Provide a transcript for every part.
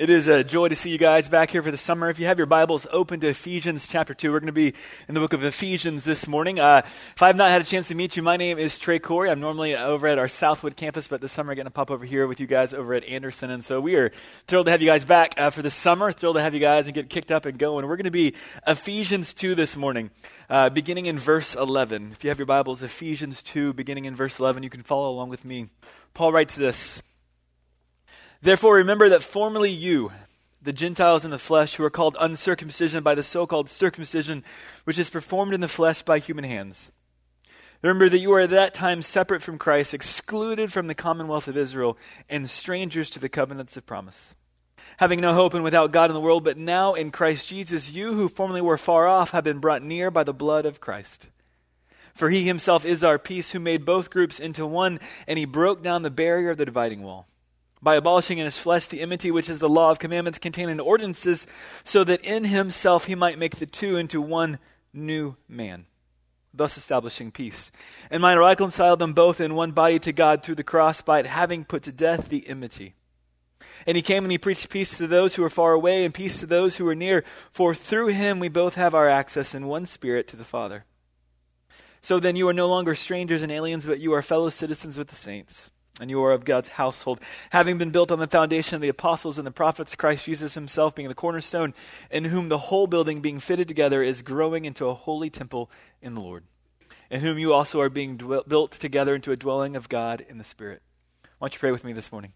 It is a joy to see you guys back here for the summer. If you have your Bibles open to Ephesians chapter 2, we're going to be in the book of Ephesians this morning. Uh, if I have not had a chance to meet you, my name is Trey Corry. I'm normally over at our Southwood campus, but this summer I'm going to pop over here with you guys over at Anderson. And so we are thrilled to have you guys back uh, for the summer, thrilled to have you guys and get kicked up and going. We're going to be Ephesians 2 this morning, uh, beginning in verse 11. If you have your Bibles, Ephesians 2, beginning in verse 11, you can follow along with me. Paul writes this. Therefore, remember that formerly you, the Gentiles in the flesh, who are called uncircumcision by the so called circumcision which is performed in the flesh by human hands. Remember that you were at that time separate from Christ, excluded from the commonwealth of Israel, and strangers to the covenants of promise. Having no hope and without God in the world, but now in Christ Jesus, you who formerly were far off have been brought near by the blood of Christ. For he himself is our peace, who made both groups into one, and he broke down the barrier of the dividing wall by abolishing in his flesh the enmity which is the law of commandments contained in ordinances, so that in himself he might make the two into one new man, thus establishing peace, and might reconcile them both in one body to God through the cross by it having put to death the enmity. And he came and he preached peace to those who were far away and peace to those who were near, for through him we both have our access in one spirit to the Father. So then you are no longer strangers and aliens, but you are fellow citizens with the saints and you are of God's household, having been built on the foundation of the apostles and the prophets, Christ Jesus himself being the cornerstone, in whom the whole building being fitted together is growing into a holy temple in the Lord, in whom you also are being dwell- built together into a dwelling of God in the Spirit. Why don't you pray with me this morning?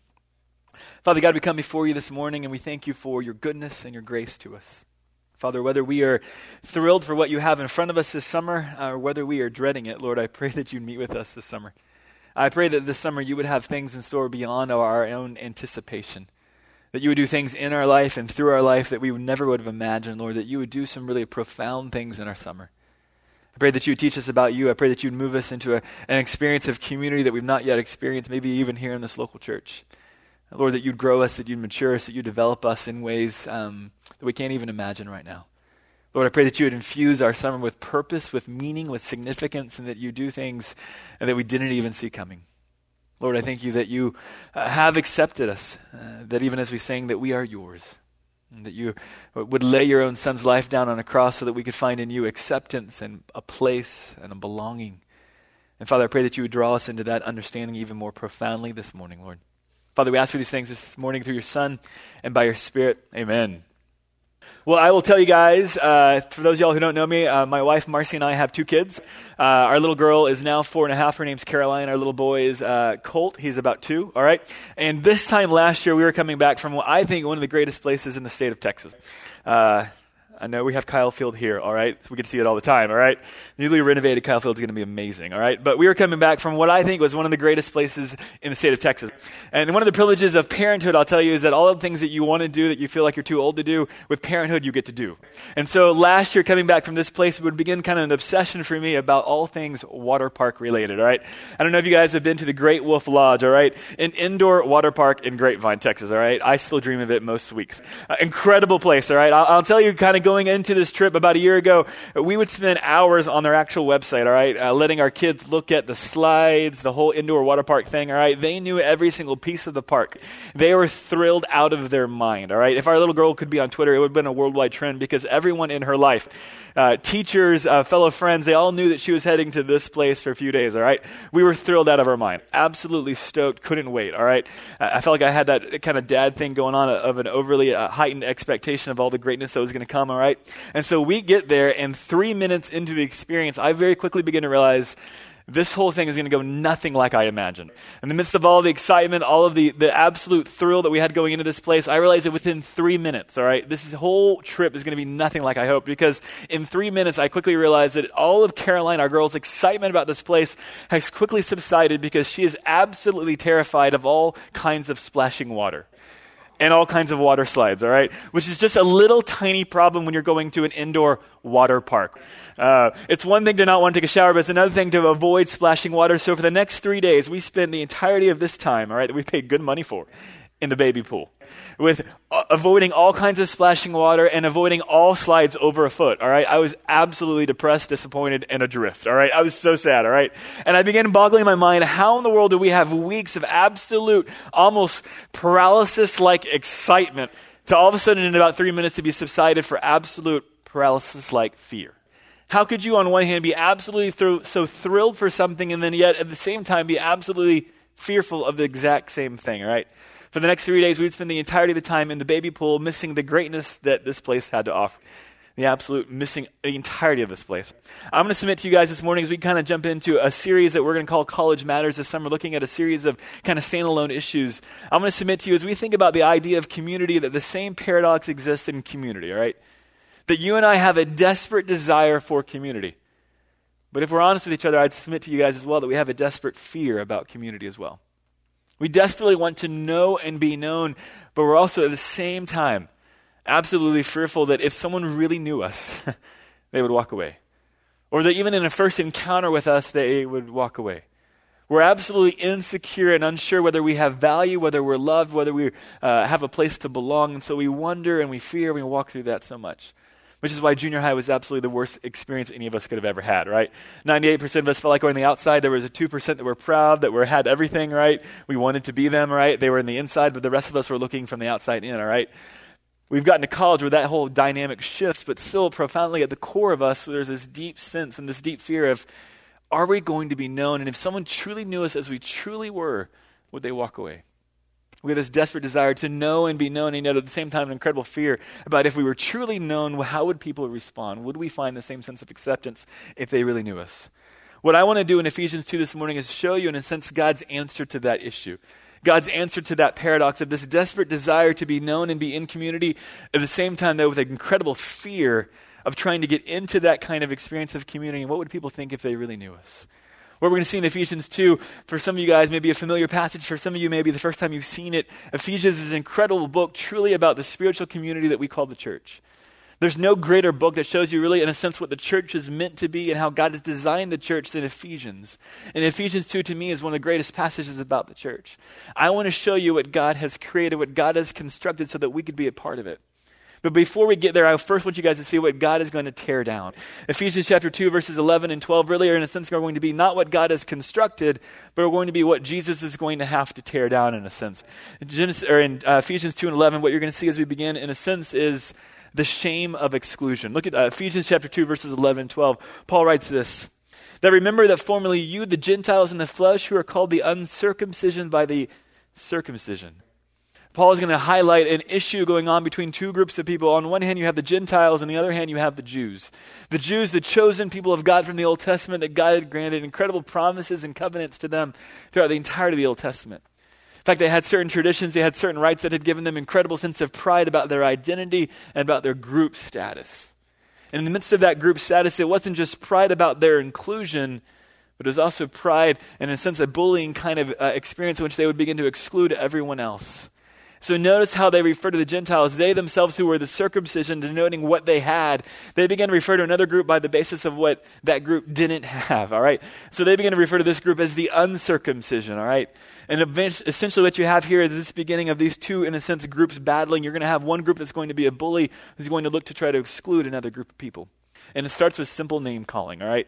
Father God, we come before you this morning and we thank you for your goodness and your grace to us. Father, whether we are thrilled for what you have in front of us this summer uh, or whether we are dreading it, Lord, I pray that you meet with us this summer. I pray that this summer you would have things in store beyond our own anticipation. That you would do things in our life and through our life that we never would have imagined, Lord. That you would do some really profound things in our summer. I pray that you would teach us about you. I pray that you would move us into a, an experience of community that we've not yet experienced, maybe even here in this local church. Lord, that you'd grow us, that you'd mature us, that you'd develop us in ways um, that we can't even imagine right now. Lord, I pray that you would infuse our summer with purpose, with meaning, with significance, and that you do things and that we didn't even see coming. Lord, I thank you that you uh, have accepted us, uh, that even as we sing, that we are yours, and that you would lay your own son's life down on a cross so that we could find in you acceptance and a place and a belonging. And Father, I pray that you would draw us into that understanding even more profoundly this morning, Lord. Father, we ask for these things this morning through your Son and by your Spirit. Amen. Well, I will tell you guys, uh, for those of y'all who don't know me, uh, my wife Marcy and I have two kids. Uh, our little girl is now four and a half. Her name's Caroline. Our little boy is uh, Colt. He's about two, all right? And this time last year, we were coming back from I think one of the greatest places in the state of Texas. I know we have Kyle Field here, all right? We to see it all the time, all right? Newly renovated Kyle Field is going to be amazing, all right? But we were coming back from what I think was one of the greatest places in the state of Texas. And one of the privileges of parenthood, I'll tell you, is that all the things that you want to do that you feel like you're too old to do, with parenthood, you get to do. And so last year, coming back from this place, would begin kind of an obsession for me about all things water park related, all right? I don't know if you guys have been to the Great Wolf Lodge, all right? An indoor water park in Grapevine, Texas, all right? I still dream of it most weeks. Uh, incredible place, all right? I'll, I'll tell you kind of going into this trip about a year ago, we would spend hours on their actual website, all right, uh, letting our kids look at the slides, the whole indoor water park thing, all right. They knew every single piece of the park. They were thrilled out of their mind, all right. If our little girl could be on Twitter, it would have been a worldwide trend because everyone in her life, uh, teachers, uh, fellow friends, they all knew that she was heading to this place for a few days, all right. We were thrilled out of our mind, absolutely stoked, couldn't wait, all right. I felt like I had that kind of dad thing going on of an overly uh, heightened expectation of all the greatness that was going to come, all right. And so we get there, and three minutes into the experience, I very quickly begin to realize this whole thing is going to go nothing like I imagined. In the midst of all the excitement, all of the, the absolute thrill that we had going into this place, I realized that within three minutes, all right, this whole trip is going to be nothing like I hoped because in three minutes, I quickly realized that all of Caroline, our girl's excitement about this place has quickly subsided because she is absolutely terrified of all kinds of splashing water and all kinds of water slides, all right? Which is just a little tiny problem when you're going to an indoor water park. Uh, it's one thing to not want to take a shower, but it's another thing to avoid splashing water. So for the next three days, we spend the entirety of this time, all right, that we paid good money for, in the baby pool with uh, avoiding all kinds of splashing water and avoiding all slides over a foot. All right. I was absolutely depressed, disappointed, and adrift. All right. I was so sad. All right. And I began boggling my mind how in the world do we have weeks of absolute, almost paralysis like excitement to all of a sudden, in about three minutes, to be subsided for absolute paralysis like fear. How could you, on one hand, be absolutely thr- so thrilled for something and then yet at the same time be absolutely fearful of the exact same thing, right? For the next three days, we'd spend the entirety of the time in the baby pool, missing the greatness that this place had to offer. The absolute missing the entirety of this place. I'm going to submit to you guys this morning as we kind of jump into a series that we're going to call College Matters this summer, looking at a series of kind of standalone issues. I'm going to submit to you as we think about the idea of community that the same paradox exists in community, all right? That you and I have a desperate desire for community. But if we're honest with each other, I'd submit to you guys as well that we have a desperate fear about community as well. We desperately want to know and be known, but we're also at the same time absolutely fearful that if someone really knew us, they would walk away. Or that even in a first encounter with us, they would walk away. We're absolutely insecure and unsure whether we have value, whether we're loved, whether we uh, have a place to belong. And so we wonder and we fear and we walk through that so much. Which is why junior high was absolutely the worst experience any of us could have ever had, right? 98% of us felt like we were on the outside. There was a 2% that were proud, that were, had everything, right? We wanted to be them, right? They were in the inside, but the rest of us were looking from the outside in, all right? We've gotten to college where that whole dynamic shifts, but still profoundly at the core of us, there's this deep sense and this deep fear of are we going to be known? And if someone truly knew us as we truly were, would they walk away? We have this desperate desire to know and be known, and yet at the same time, an incredible fear about if we were truly known, how would people respond? Would we find the same sense of acceptance if they really knew us? What I want to do in Ephesians 2 this morning is show you, in a sense, God's answer to that issue. God's answer to that paradox of this desperate desire to be known and be in community, at the same time, though, with an incredible fear of trying to get into that kind of experience of community. And what would people think if they really knew us? What we're going to see in Ephesians 2, for some of you guys, may be a familiar passage. For some of you, maybe the first time you've seen it. Ephesians is an incredible book, truly about the spiritual community that we call the church. There's no greater book that shows you, really, in a sense, what the church is meant to be and how God has designed the church than Ephesians. And Ephesians 2, to me, is one of the greatest passages about the church. I want to show you what God has created, what God has constructed, so that we could be a part of it. But before we get there, I first want you guys to see what God is going to tear down. Ephesians chapter 2, verses 11 and 12 really are, in a sense, are going to be not what God has constructed, but are going to be what Jesus is going to have to tear down, in a sense. In, Genesis, or in uh, Ephesians 2 and 11, what you're going to see as we begin, in a sense, is the shame of exclusion. Look at uh, Ephesians chapter 2, verses 11 and 12. Paul writes this that remember that formerly you, the Gentiles in the flesh, who are called the uncircumcision by the circumcision. Paul is going to highlight an issue going on between two groups of people. On one hand, you have the Gentiles, and on the other hand, you have the Jews. The Jews, the chosen people of God from the Old Testament, that God had granted incredible promises and covenants to them throughout the entirety of the Old Testament. In fact, they had certain traditions, they had certain rights that had given them incredible sense of pride about their identity and about their group status. And in the midst of that group status, it wasn't just pride about their inclusion, but it was also pride and, in a sense, a bullying kind of uh, experience in which they would begin to exclude everyone else. So notice how they refer to the Gentiles. They themselves, who were the circumcision, denoting what they had, they begin to refer to another group by the basis of what that group didn't have, all right? So they begin to refer to this group as the uncircumcision, all right? And essentially, what you have here is this beginning of these two, in a sense, groups battling. You're going to have one group that's going to be a bully who's going to look to try to exclude another group of people. And it starts with simple name calling, all right?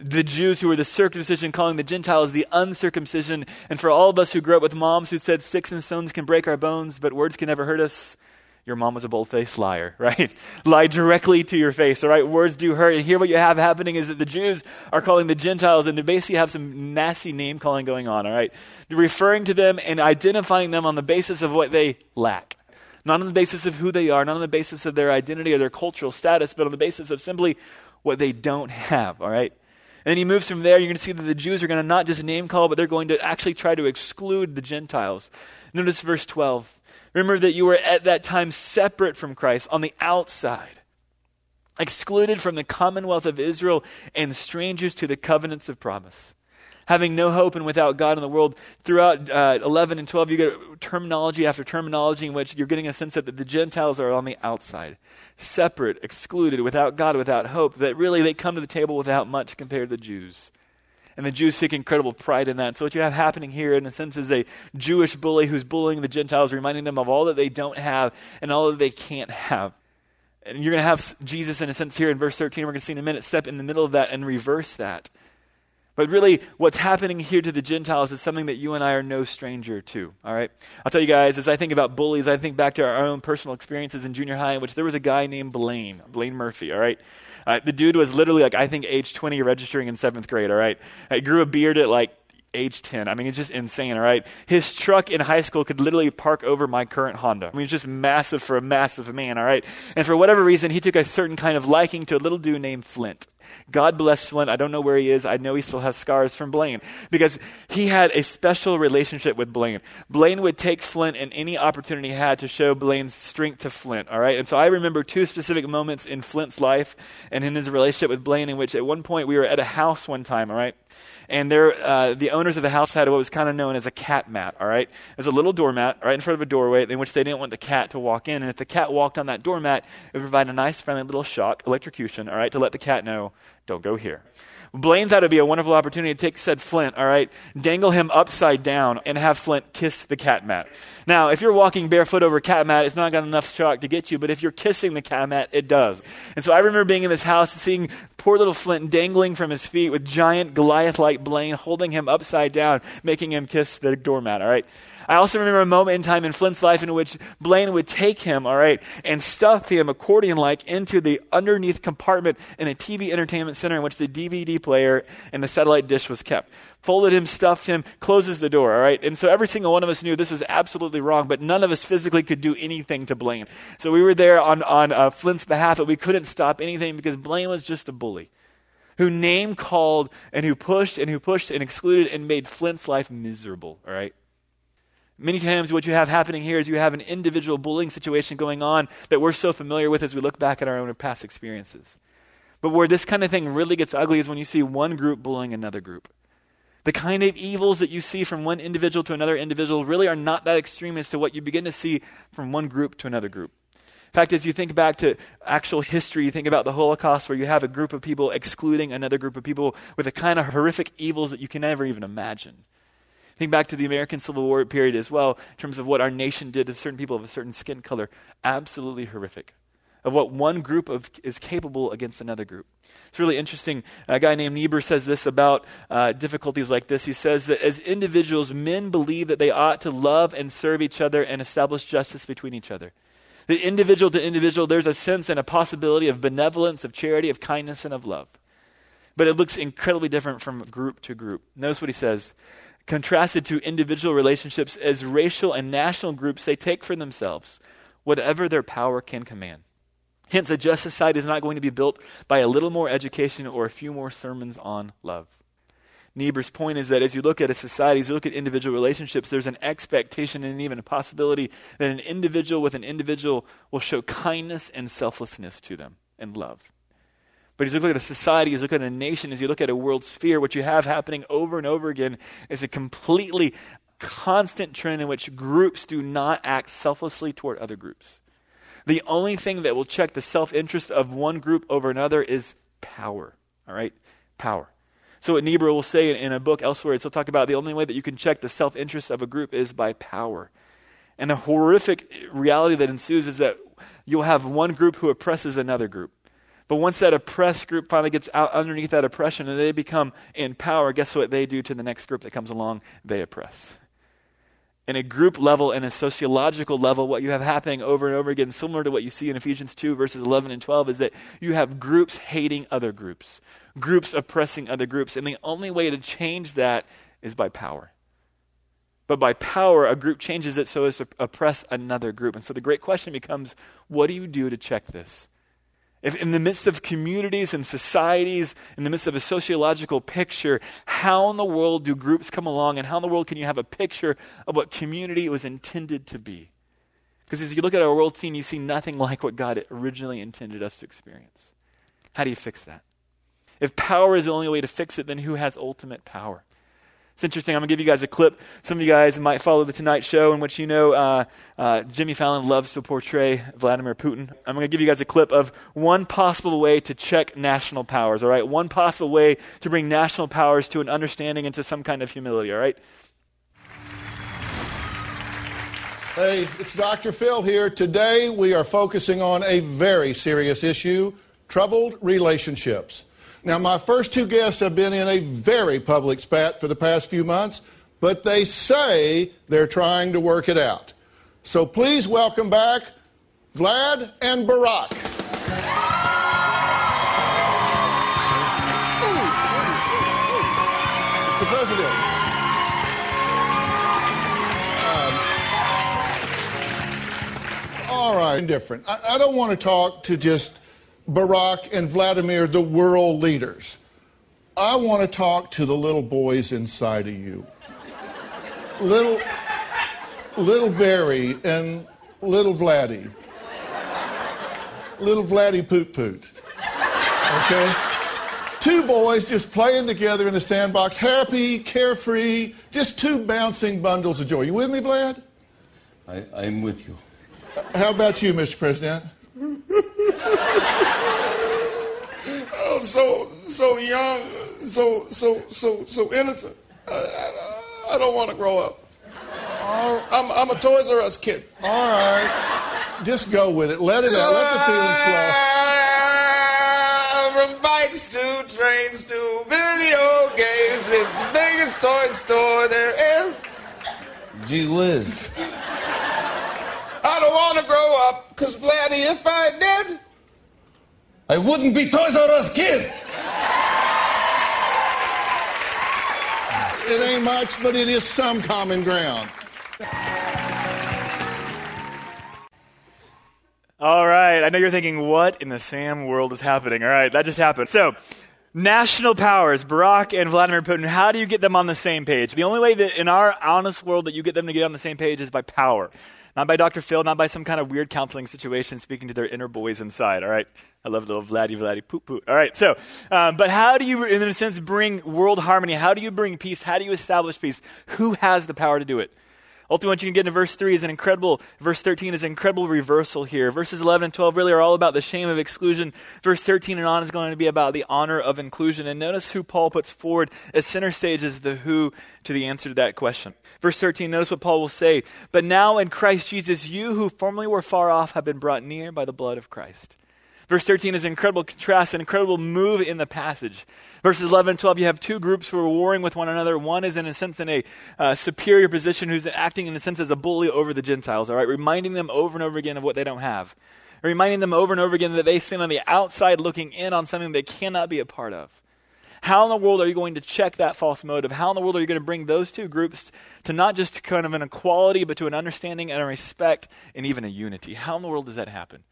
The Jews who were the circumcision calling the Gentiles the uncircumcision. And for all of us who grew up with moms who said sticks and stones can break our bones, but words can never hurt us, your mom was a bold faced liar, right? Lie directly to your face, all right? Words do hurt. And here what you have happening is that the Jews are calling the Gentiles, and they basically have some nasty name calling going on, all right? Referring to them and identifying them on the basis of what they lack. Not on the basis of who they are, not on the basis of their identity or their cultural status, but on the basis of simply what they don't have, all right? And then he moves from there. You're going to see that the Jews are going to not just name call, but they're going to actually try to exclude the Gentiles. Notice verse 12. Remember that you were at that time separate from Christ on the outside, excluded from the commonwealth of Israel, and strangers to the covenants of promise having no hope and without God in the world. Throughout uh, 11 and 12, you get terminology after terminology in which you're getting a sense that the Gentiles are on the outside, separate, excluded, without God, without hope, that really they come to the table without much compared to the Jews. And the Jews take incredible pride in that. So, what you have happening here, in a sense, is a Jewish bully who's bullying the Gentiles, reminding them of all that they don't have and all that they can't have. And you're going to have Jesus, in a sense, here in verse 13. We're going to see in a minute step in the middle of that and reverse that But really, what's happening here to the Gentiles is something that you and I are no stranger to, all right? I'll tell you guys, as I think about bullies, I think back to our own personal experiences in junior high in which there was a guy named Blaine, Blaine Murphy, all right? Uh, the dude was literally like, I think, age 20, registering in seventh grade, all right? He grew a beard at like age 10. I mean, it's just insane, all right? His truck in high school could literally park over my current Honda. I mean, it's just massive for a massive man, all right? And for whatever reason, he took a certain kind of liking to a little dude named Flint. God bless Flint. I don't know where he is. I know he still has scars from Blaine because he had a special relationship with Blaine. Blaine would take Flint in any opportunity he had to show Blaine's strength to Flint, all right? And so I remember two specific moments in Flint's life and in his relationship with Blaine in which at one point we were at a house one time, all right? And uh, the owners of the house had what was kind of known as a cat mat, all right? It was a little doormat right in front of a doorway in which they didn't want the cat to walk in. And if the cat walked on that doormat, it would provide a nice, friendly little shock, electrocution, all right, to let the cat know, don't go here. Blaine thought it would be a wonderful opportunity to take said Flint, all right, dangle him upside down and have Flint kiss the cat mat. Now, if you're walking barefoot over cat mat, it's not got enough shock to get you, but if you're kissing the cat mat, it does. And so I remember being in this house, and seeing poor little Flint dangling from his feet with giant Goliath like Blaine holding him upside down, making him kiss the doormat, all right? I also remember a moment in time in Flint's life in which Blaine would take him, all right, and stuff him accordion like into the underneath compartment in a TV entertainment center in which the DVD player and the satellite dish was kept. Folded him, stuffed him, closes the door, all right? And so every single one of us knew this was absolutely wrong, but none of us physically could do anything to Blaine. So we were there on, on uh, Flint's behalf, but we couldn't stop anything because Blaine was just a bully who name called and who pushed and who pushed and excluded and made Flint's life miserable, all right? Many times, what you have happening here is you have an individual bullying situation going on that we're so familiar with as we look back at our own past experiences. But where this kind of thing really gets ugly is when you see one group bullying another group. The kind of evils that you see from one individual to another individual really are not that extreme as to what you begin to see from one group to another group. In fact, as you think back to actual history, you think about the Holocaust, where you have a group of people excluding another group of people with the kind of horrific evils that you can never even imagine. Think back to the American Civil War period as well, in terms of what our nation did to certain people of a certain skin color. Absolutely horrific. Of what one group of, is capable against another group. It's really interesting. A guy named Niebuhr says this about uh, difficulties like this. He says that as individuals, men believe that they ought to love and serve each other and establish justice between each other. That individual to individual, there's a sense and a possibility of benevolence, of charity, of kindness, and of love. But it looks incredibly different from group to group. Notice what he says contrasted to individual relationships as racial and national groups they take for themselves whatever their power can command. Hence, a just society is not going to be built by a little more education or a few more sermons on love. Niebuhr's point is that as you look at a society, as you look at individual relationships, there's an expectation and even a possibility that an individual with an individual will show kindness and selflessness to them and love. But as you look at a society, as you look at a nation, as you look at a world sphere, what you have happening over and over again is a completely constant trend in which groups do not act selflessly toward other groups. The only thing that will check the self interest of one group over another is power. All right? Power. So, what Niebuhr will say in, in a book elsewhere, he'll talk about the only way that you can check the self interest of a group is by power. And the horrific reality that ensues is that you'll have one group who oppresses another group. But once that oppressed group finally gets out underneath that oppression and they become in power, guess what they do to the next group that comes along? They oppress. In a group level and a sociological level, what you have happening over and over again, similar to what you see in Ephesians 2, verses 11 and 12, is that you have groups hating other groups, groups oppressing other groups. And the only way to change that is by power. But by power, a group changes it so as to oppress another group. And so the great question becomes what do you do to check this? If in the midst of communities and societies, in the midst of a sociological picture, how in the world do groups come along and how in the world can you have a picture of what community was intended to be? Because as you look at our world scene, you see nothing like what God originally intended us to experience. How do you fix that? If power is the only way to fix it, then who has ultimate power? It's interesting. I'm going to give you guys a clip. Some of you guys might follow the Tonight Show, in which you know uh, uh, Jimmy Fallon loves to portray Vladimir Putin. I'm going to give you guys a clip of one possible way to check national powers, all right? One possible way to bring national powers to an understanding and to some kind of humility, all right? Hey, it's Dr. Phil here. Today we are focusing on a very serious issue troubled relationships. Now, my first two guests have been in a very public spat for the past few months, but they say they're trying to work it out. So please welcome back Vlad and Barack. Mr. President. Um, all right, different. I, I don't want to talk to just Barack and Vladimir, the world leaders. I want to talk to the little boys inside of you. Little, little Barry and little Vladdy. Little Vladdy Poot Poot. Okay? Two boys just playing together in the sandbox, happy, carefree, just two bouncing bundles of joy. You with me, Vlad? I, I'm with you. How about you, Mr. President? Oh, so so young, so so so so innocent. I, I, I don't want to grow up. I'm, I'm a Toys R Us kid. All right. Just go with it. Let it out. Let the feelings flow. From bikes to trains to video games, it's the biggest toy store there is. Gee whiz. I don't want to grow up, because, Vladdy, if I did, I wouldn't be Toys R Us kid. It ain't much, but it is some common ground. All right. I know you're thinking, what in the Sam world is happening? All right, that just happened. So, national powers, Barack and Vladimir Putin, how do you get them on the same page? The only way that in our honest world that you get them to get on the same page is by power. Not by Dr. Phil, not by some kind of weird counseling situation speaking to their inner boys inside, all right? I love little Vladdy Vladdy poop poop. All right, so, um, but how do you, in a sense, bring world harmony? How do you bring peace? How do you establish peace? Who has the power to do it? Ultimately, what you can get into verse 3 is an incredible, verse 13 is an incredible reversal here. Verses 11 and 12 really are all about the shame of exclusion. Verse 13 and on is going to be about the honor of inclusion. And notice who Paul puts forward as center stage is the who to the answer to that question. Verse 13, notice what Paul will say. But now in Christ Jesus, you who formerly were far off have been brought near by the blood of Christ. Verse 13 is an incredible contrast, an incredible move in the passage. Verses 11 and 12, you have two groups who are warring with one another. One is, in a sense, in a uh, superior position, who's acting, in a sense, as a bully over the Gentiles, all right? Reminding them over and over again of what they don't have. Reminding them over and over again that they stand on the outside looking in on something they cannot be a part of. How in the world are you going to check that false motive? How in the world are you going to bring those two groups to not just kind of an equality, but to an understanding and a respect and even a unity? How in the world does that happen?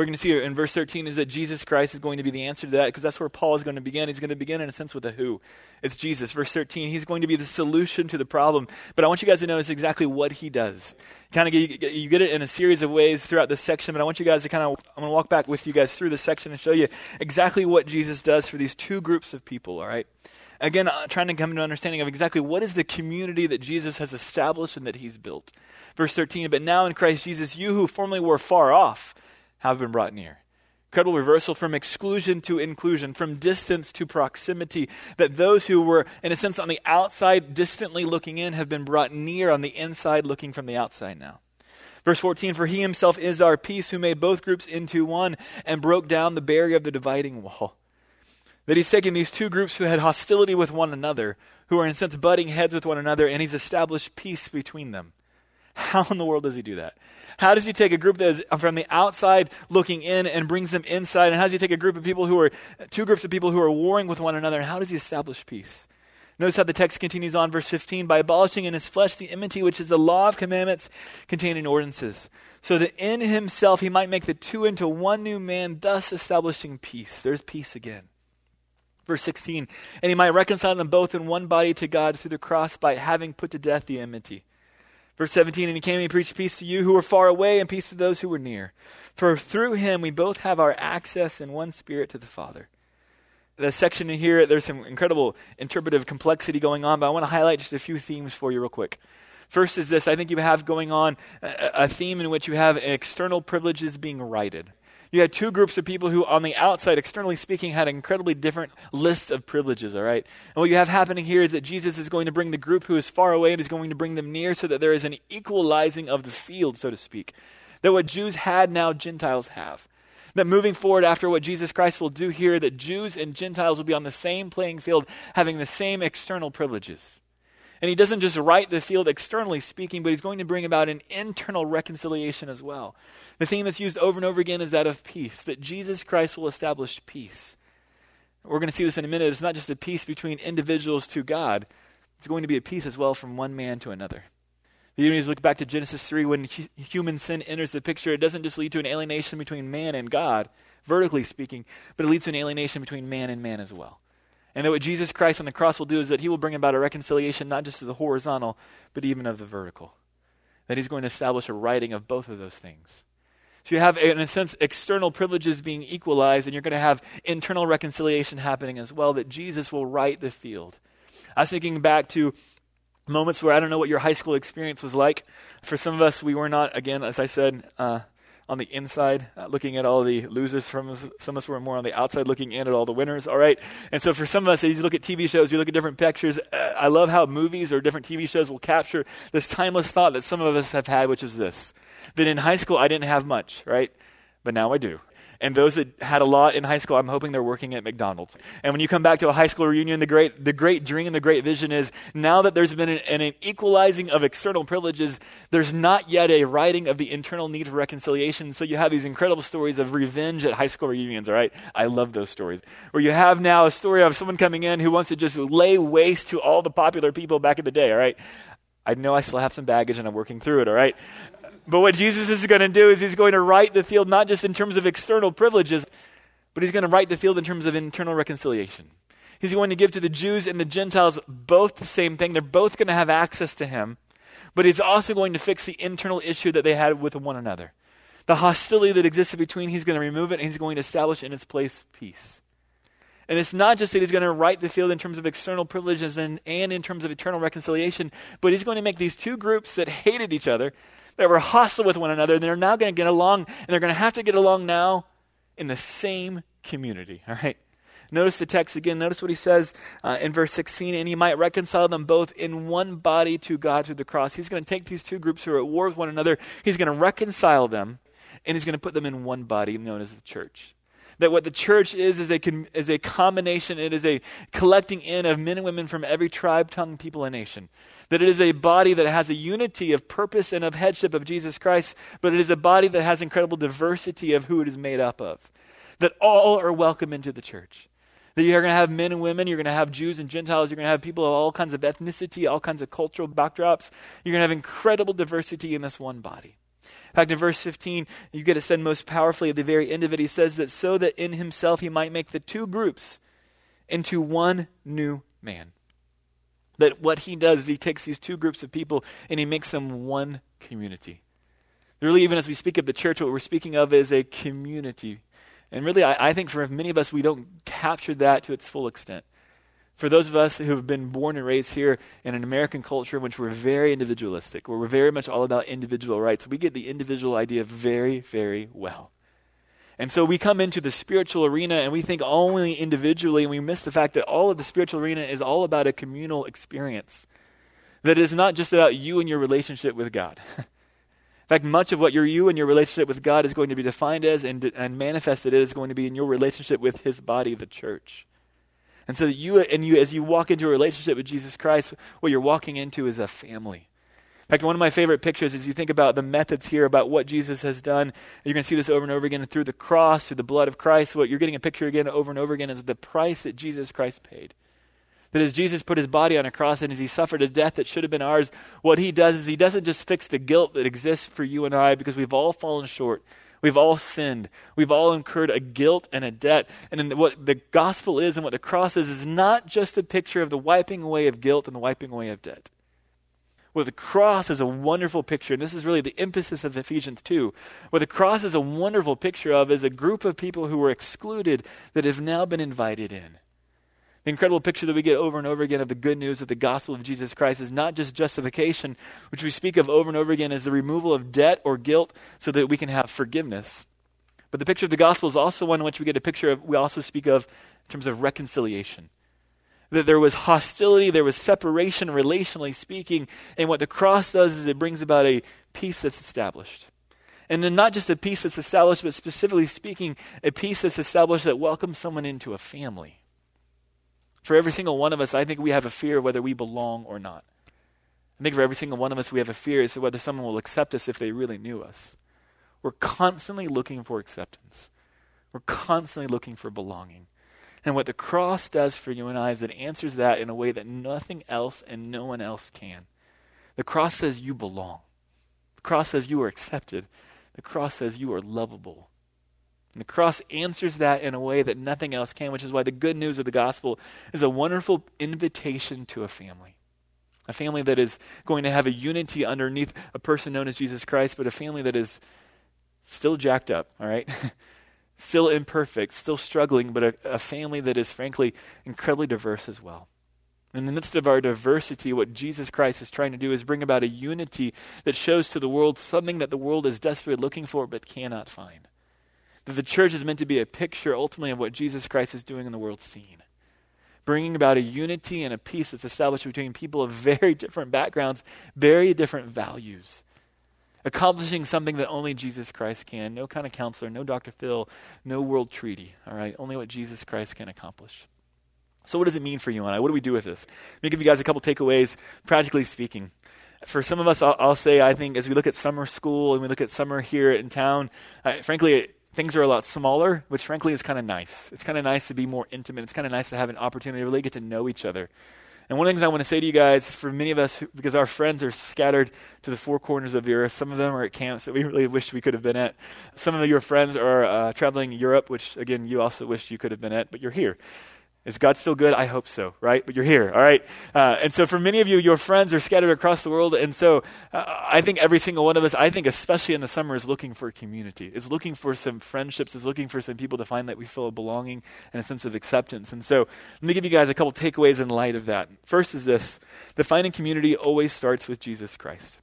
We're going to see in verse 13 is that Jesus Christ is going to be the answer to that because that's where Paul is going to begin. He's going to begin in a sense with a who. It's Jesus. Verse 13, he's going to be the solution to the problem. But I want you guys to notice exactly what he does. Kind of get, you get it in a series of ways throughout this section, but I want you guys to kind of, I'm going to walk back with you guys through this section and show you exactly what Jesus does for these two groups of people, all right? Again, uh, trying to come to an understanding of exactly what is the community that Jesus has established and that he's built. Verse 13, but now in Christ Jesus, you who formerly were far off, have been brought near. Incredible reversal from exclusion to inclusion, from distance to proximity. That those who were, in a sense, on the outside, distantly looking in, have been brought near on the inside, looking from the outside now. Verse 14 For he himself is our peace, who made both groups into one and broke down the barrier of the dividing wall. That he's taken these two groups who had hostility with one another, who are, in a sense, butting heads with one another, and he's established peace between them. How in the world does he do that? How does he take a group that is from the outside looking in and brings them inside? And how does he take a group of people who are, two groups of people who are warring with one another, and how does he establish peace? Notice how the text continues on, verse 15 by abolishing in his flesh the enmity, which is the law of commandments contained in ordinances, so that in himself he might make the two into one new man, thus establishing peace. There's peace again. Verse 16, and he might reconcile them both in one body to God through the cross by having put to death the enmity. Verse 17, and he came and he preached peace to you who were far away and peace to those who were near. For through him we both have our access in one spirit to the Father. The section in here, there's some incredible interpretive complexity going on, but I want to highlight just a few themes for you real quick. First is this I think you have going on a, a theme in which you have external privileges being righted. You had two groups of people who, on the outside, externally speaking, had an incredibly different list of privileges, all right? And what you have happening here is that Jesus is going to bring the group who is far away and is going to bring them near so that there is an equalizing of the field, so to speak. That what Jews had, now Gentiles have. That moving forward after what Jesus Christ will do here, that Jews and Gentiles will be on the same playing field, having the same external privileges. And he doesn't just right the field externally speaking, but he's going to bring about an internal reconciliation as well. The theme that's used over and over again is that of peace, that Jesus Christ will establish peace. We're going to see this in a minute. It's not just a peace between individuals to God, it's going to be a peace as well from one man to another. The enemies look back to Genesis 3 when hu- human sin enters the picture. It doesn't just lead to an alienation between man and God, vertically speaking, but it leads to an alienation between man and man as well. And that what Jesus Christ on the cross will do is that he will bring about a reconciliation not just of the horizontal, but even of the vertical. That he's going to establish a righting of both of those things. So you have, in a sense, external privileges being equalized, and you're going to have internal reconciliation happening as well, that Jesus will right the field. I was thinking back to moments where I don't know what your high school experience was like. For some of us, we were not, again, as I said, uh, on the inside, uh, looking at all the losers. From some of us were more on the outside, looking in at all the winners. All right, and so for some of us, as you look at TV shows, you look at different pictures. Uh, I love how movies or different TV shows will capture this timeless thought that some of us have had, which is this: that in high school I didn't have much, right, but now I do. And those that had a lot in high school, I'm hoping they're working at McDonald's. And when you come back to a high school reunion, the great, the great dream, and the great vision is now that there's been an, an equalizing of external privileges, there's not yet a righting of the internal need for reconciliation. So you have these incredible stories of revenge at high school reunions, all right? I love those stories. Where you have now a story of someone coming in who wants to just lay waste to all the popular people back in the day, all right? I know I still have some baggage and I'm working through it, all right? But what Jesus is going to do is he's going to right the field not just in terms of external privileges, but he's going to right the field in terms of internal reconciliation. He's going to give to the Jews and the Gentiles both the same thing. They're both going to have access to him, but he's also going to fix the internal issue that they had with one another. The hostility that existed between, he's going to remove it and he's going to establish in its place peace. And it's not just that he's going to right the field in terms of external privileges and, and in terms of eternal reconciliation, but he's going to make these two groups that hated each other that were hostile with one another, and they're now going to get along, and they're going to have to get along now in the same community. All right? Notice the text again. Notice what he says uh, in verse 16. And he might reconcile them both in one body to God through the cross. He's going to take these two groups who are at war with one another, he's going to reconcile them, and he's going to put them in one body known as the church. That what the church is is a, is a combination, it is a collecting in of men and women from every tribe, tongue, people, and nation that it is a body that has a unity of purpose and of headship of Jesus Christ, but it is a body that has incredible diversity of who it is made up of. That all are welcome into the church. That you're going to have men and women, you're going to have Jews and Gentiles, you're going to have people of all kinds of ethnicity, all kinds of cultural backdrops. You're going to have incredible diversity in this one body. In fact, in verse 15, you get it said most powerfully at the very end of it. He says that so that in himself he might make the two groups into one new man. That what he does is he takes these two groups of people and he makes them one community. Really, even as we speak of the church, what we're speaking of is a community. And really, I, I think for many of us, we don't capture that to its full extent. For those of us who have been born and raised here in an American culture in which we're very individualistic, where we're very much all about individual rights, we get the individual idea very, very well. And so we come into the spiritual arena and we think only individually, and we miss the fact that all of the spiritual arena is all about a communal experience. That is not just about you and your relationship with God. In fact, much of what your you and your relationship with God is going to be defined as and, and manifested as is going to be in your relationship with His body, the church. And so you and you, as you walk into a relationship with Jesus Christ, what you're walking into is a family. In fact, one of my favorite pictures is you think about the methods here about what Jesus has done. You're going to see this over and over again through the cross, through the blood of Christ. What you're getting a picture again over and over again is the price that Jesus Christ paid. That as Jesus put his body on a cross and as he suffered a death that should have been ours, what he does is he doesn't just fix the guilt that exists for you and I because we've all fallen short. We've all sinned. We've all incurred a guilt and a debt. And what the gospel is and what the cross is, is not just a picture of the wiping away of guilt and the wiping away of debt. Well, the cross is a wonderful picture, and this is really the emphasis of Ephesians 2. What the cross is a wonderful picture of is a group of people who were excluded that have now been invited in. The incredible picture that we get over and over again of the good news of the gospel of Jesus Christ is not just justification, which we speak of over and over again as the removal of debt or guilt so that we can have forgiveness. But the picture of the gospel is also one in which we get a picture of, we also speak of in terms of reconciliation that there was hostility, there was separation, relationally speaking. And what the cross does is it brings about a peace that's established. And then not just a peace that's established, but specifically speaking, a peace that's established that welcomes someone into a family. For every single one of us, I think we have a fear of whether we belong or not. I think for every single one of us, we have a fear as to whether someone will accept us if they really knew us. We're constantly looking for acceptance. We're constantly looking for belonging. And what the cross does for you and I is it answers that in a way that nothing else and no one else can. The cross says you belong. The cross says you are accepted. The cross says you are lovable. And the cross answers that in a way that nothing else can, which is why the good news of the gospel is a wonderful invitation to a family. A family that is going to have a unity underneath a person known as Jesus Christ, but a family that is still jacked up, all right? still imperfect, still struggling, but a, a family that is frankly incredibly diverse as well. In the midst of our diversity, what Jesus Christ is trying to do is bring about a unity that shows to the world something that the world is desperately looking for but cannot find. That the church is meant to be a picture ultimately of what Jesus Christ is doing in the world scene. Bringing about a unity and a peace that's established between people of very different backgrounds, very different values accomplishing something that only Jesus Christ can. No kind of counselor, no Dr. Phil, no world treaty. All right, only what Jesus Christ can accomplish. So, what does it mean for you and I? What do we do with this? Let me give you guys a couple takeaways, practically speaking. For some of us, I'll, I'll say, I think, as we look at summer school and we look at summer here in town, uh, frankly, things are a lot smaller, which frankly is kind of nice. It's kind of nice to be more intimate. It's kind of nice to have an opportunity to really get to know each other. And one of the things I want to say to you guys, for many of us, because our friends are scattered to the four corners of the earth, some of them are at camps that we really wish we could have been at. Some of your friends are uh, traveling Europe, which, again, you also wish you could have been at, but you're here. Is God still good? I hope so, right? But you're here, all right? Uh, and so for many of you, your friends are scattered across the world. And so uh, I think every single one of us, I think especially in the summer, is looking for community, is looking for some friendships, is looking for some people to find that we feel a belonging and a sense of acceptance. And so let me give you guys a couple takeaways in light of that. First is this the finding community always starts with Jesus Christ.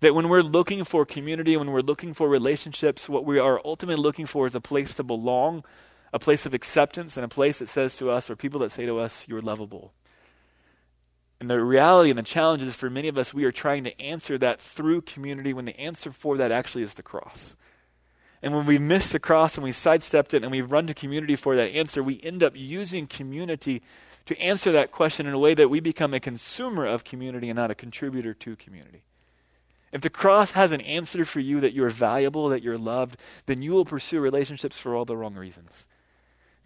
That when we're looking for community, when we're looking for relationships, what we are ultimately looking for is a place to belong a place of acceptance and a place that says to us, or people that say to us, you're lovable. And the reality and the challenge is for many of us, we are trying to answer that through community when the answer for that actually is the cross. And when we miss the cross and we sidestepped it and we run to community for that answer, we end up using community to answer that question in a way that we become a consumer of community and not a contributor to community. If the cross has an answer for you that you're valuable, that you're loved, then you will pursue relationships for all the wrong reasons.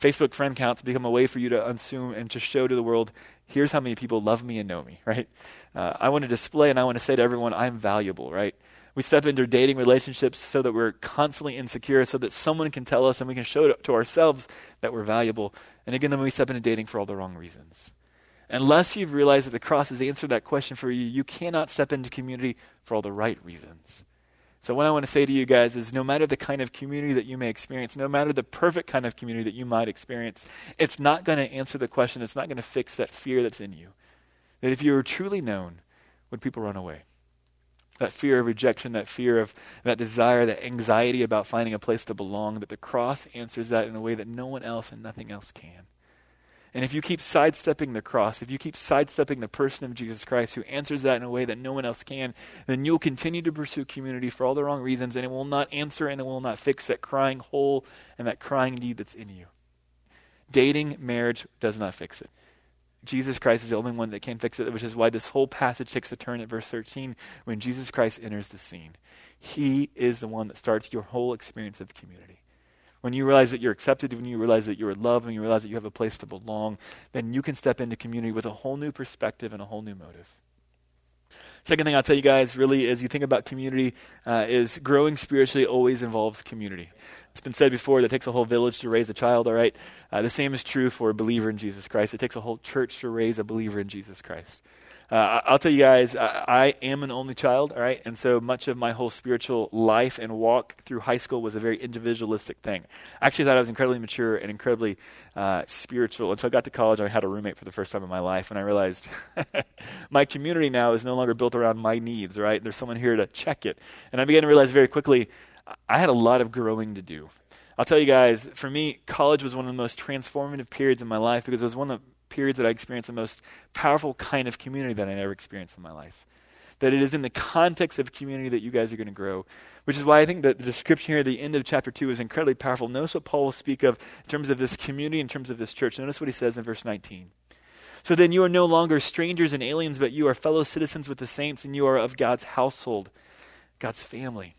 Facebook friend counts become a way for you to assume and to show to the world, here's how many people love me and know me, right? Uh, I want to display and I want to say to everyone, I'm valuable, right? We step into dating relationships so that we're constantly insecure, so that someone can tell us and we can show to, to ourselves that we're valuable. And again, then we step into dating for all the wrong reasons. Unless you've realized that the cross has answered that question for you, you cannot step into community for all the right reasons. So, what I want to say to you guys is no matter the kind of community that you may experience, no matter the perfect kind of community that you might experience, it's not going to answer the question. It's not going to fix that fear that's in you. That if you were truly known, would people run away? That fear of rejection, that fear of that desire, that anxiety about finding a place to belong, that the cross answers that in a way that no one else and nothing else can. And if you keep sidestepping the cross, if you keep sidestepping the person of Jesus Christ who answers that in a way that no one else can, then you'll continue to pursue community for all the wrong reasons, and it will not answer and it will not fix that crying hole and that crying need that's in you. Dating, marriage does not fix it. Jesus Christ is the only one that can fix it, which is why this whole passage takes a turn at verse 13 when Jesus Christ enters the scene. He is the one that starts your whole experience of community. When you realize that you're accepted, when you realize that you're loved, when you realize that you have a place to belong, then you can step into community with a whole new perspective and a whole new motive. Second thing I'll tell you guys really is you think about community uh, is growing spiritually always involves community. It's been said before that it takes a whole village to raise a child, all right? Uh, the same is true for a believer in Jesus Christ. It takes a whole church to raise a believer in Jesus Christ. Uh, I'll tell you guys, I, I, am an only child, all right? And so much of my whole spiritual life and walk through high school was a very individualistic thing. I actually thought I was incredibly mature and incredibly uh, spiritual. Until I got to college, I had a roommate for the first time in my life, and I realized my community now is no longer built around my needs, right? There's someone here to check it. And I began to realize very quickly I had a lot of growing to do. I'll tell you guys, for me, college was one of the most transformative periods in my life because it was one of periods that I experienced the most powerful kind of community that I ever experienced in my life. that it is in the context of community that you guys are going to grow. Which is why I think that the description here at the end of chapter 2 is incredibly powerful. Notice what Paul will speak of in terms of this community, in terms of this church. Notice what he says in verse 19. So then you are no longer strangers and aliens, but you are fellow citizens with the saints, and you are of God's household, God's family.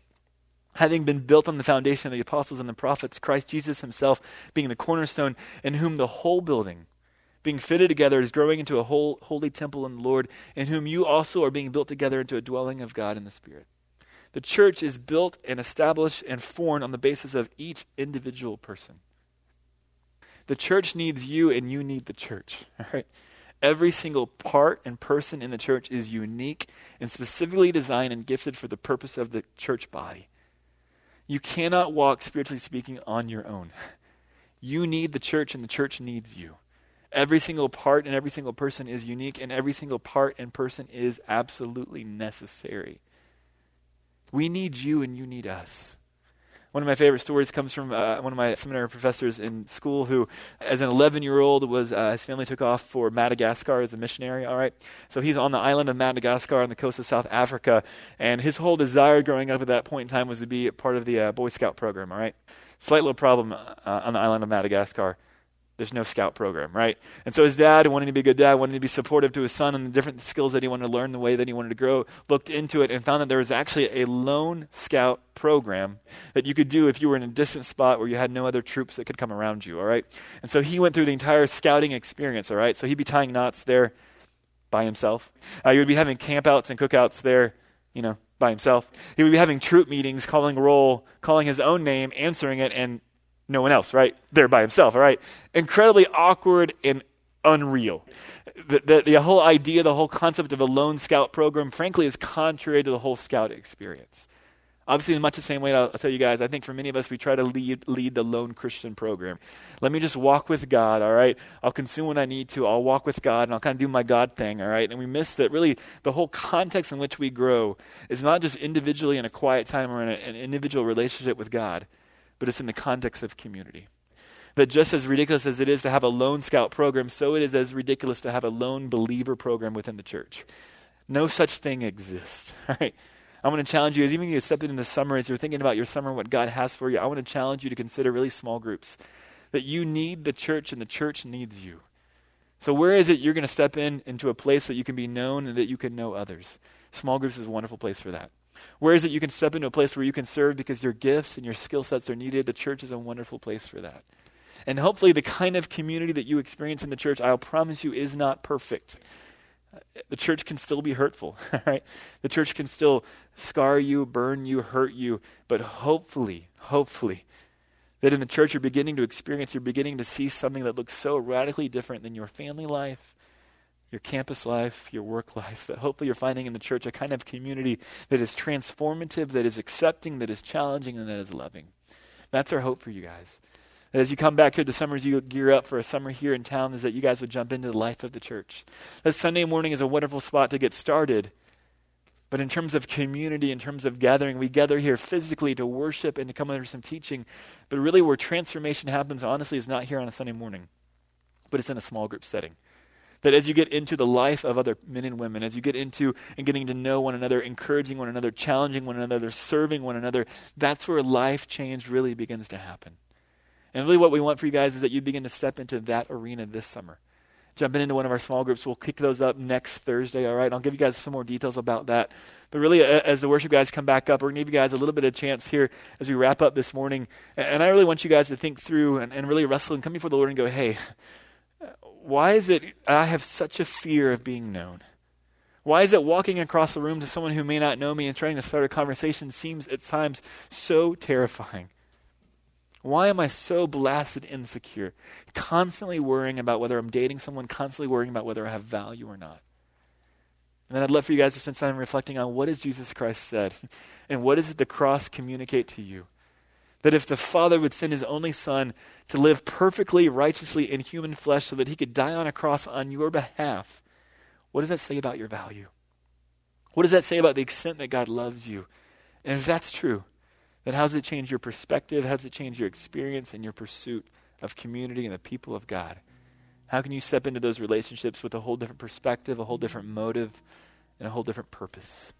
Having been built on the foundation of the apostles and the prophets, Christ Jesus himself being the cornerstone, in whom the whole building, being fitted together, is growing into a whole holy temple in the Lord, in whom you also are being built together into a dwelling of God in the Spirit. The church is built and established and formed on the basis of each individual person. The church needs you, and you need the church. Every single part and person in the church is unique and specifically designed and gifted for the purpose of the church body. You cannot walk, spiritually speaking, on your own. You need the church, and the church needs you. Every single part and every single person is unique, and every single part and person is absolutely necessary. We need you, and you need us. One of my favorite stories comes from uh, one of my seminary professors in school who, as an 11 year old, was uh, his family took off for Madagascar as a missionary. All right, so he's on the island of Madagascar on the coast of South Africa, and his whole desire growing up at that point in time was to be part of the uh, Boy Scout program. All right, slight little problem uh, on the island of Madagascar. There's no scout program, right? And so his dad, wanting to be a good dad, wanting to be supportive to his son and the different skills that he wanted to learn, the way that he wanted to grow, looked into it and found that there was actually a lone scout program that you could do if you were in a distant spot where you had no other troops that could come around you, all right? And so he went through the entire scouting experience, all right? So he'd be tying knots there by himself. Uh, he would be having campouts and cookouts there, you know, by himself. He would be having troop meetings, calling roll, calling his own name, answering it, and no one else, right? There by himself, all right? Incredibly awkward and unreal. The, the, the, whole idea, the whole concept of a lone scout program, frankly, is contrary to the whole scout experience. Obviously, in much the same way, I'll, I'll, tell you guys, I think for many of us, we try to lead, lead the lone Christian program. Let me just walk with God, all right? I'll consume what I need to. I'll walk with God, and I'll kind of do my God thing, all right? And we miss that really the whole context in which we grow is not just individually in a quiet time or in a, an individual relationship with God but it's in the context of community. That just as ridiculous as it is to have a lone scout program, so it is as ridiculous to have a lone believer program within the church. No such thing exists. All right. I want to challenge you, as even you step in the summer, as you're thinking about your summer and what God has for you, I want to challenge you to consider really small groups. That you need the church and the church needs you. So, where is it you're going to step in into a place that you can be known and that you can know others? Small groups is a wonderful place for that. Where is it you can step into a place where you can serve because your gifts and your skill sets are needed? The church is a wonderful place for that. And hopefully, the kind of community that you experience in the church, I'll promise you, is not perfect. The church can still be hurtful, right? The church can still scar you, burn you, hurt you, but hopefully, hopefully, that in the church you're beginning to experience, you're beginning to see something that looks so radically different than your family life, your campus life, your work life, that hopefully you're finding in the church a kind of community that is transformative, that is accepting, that is challenging, and that is loving. That's our hope for you guys. That as you come back here the summers, you gear up for a summer here in town, is that you guys would jump into the life of the church. That Sunday morning is a wonderful spot to get started. But in terms of community, in terms of gathering, we gather here physically to worship and to come under some teaching. But really, where transformation happens, honestly, is not here on a Sunday morning, but it's in a small group setting. That as you get into the life of other men and women, as you get into and getting to know one another, encouraging one another, challenging one another, serving one another, that's where life change really begins to happen. And really, what we want for you guys is that you begin to step into that arena this summer. Jumping into one of our small groups. We'll kick those up next Thursday, all right? And I'll give you guys some more details about that. But really, as the worship guys come back up, we're going to give you guys a little bit of chance here as we wrap up this morning. And I really want you guys to think through and, and really wrestle and come before the Lord and go, hey, why is it I have such a fear of being known? Why is it walking across the room to someone who may not know me and trying to start a conversation seems at times so terrifying? Why am I so blasted insecure? Constantly worrying about whether I'm dating someone, constantly worrying about whether I have value or not. And then I'd love for you guys to spend time reflecting on what has Jesus Christ said and what does the cross communicate to you? That if the Father would send his only Son to live perfectly, righteously in human flesh so that he could die on a cross on your behalf, what does that say about your value? What does that say about the extent that God loves you? And if that's true, then how does it change your perspective? How does it change your experience and your pursuit of community and the people of God? How can you step into those relationships with a whole different perspective, a whole different motive, and a whole different purpose.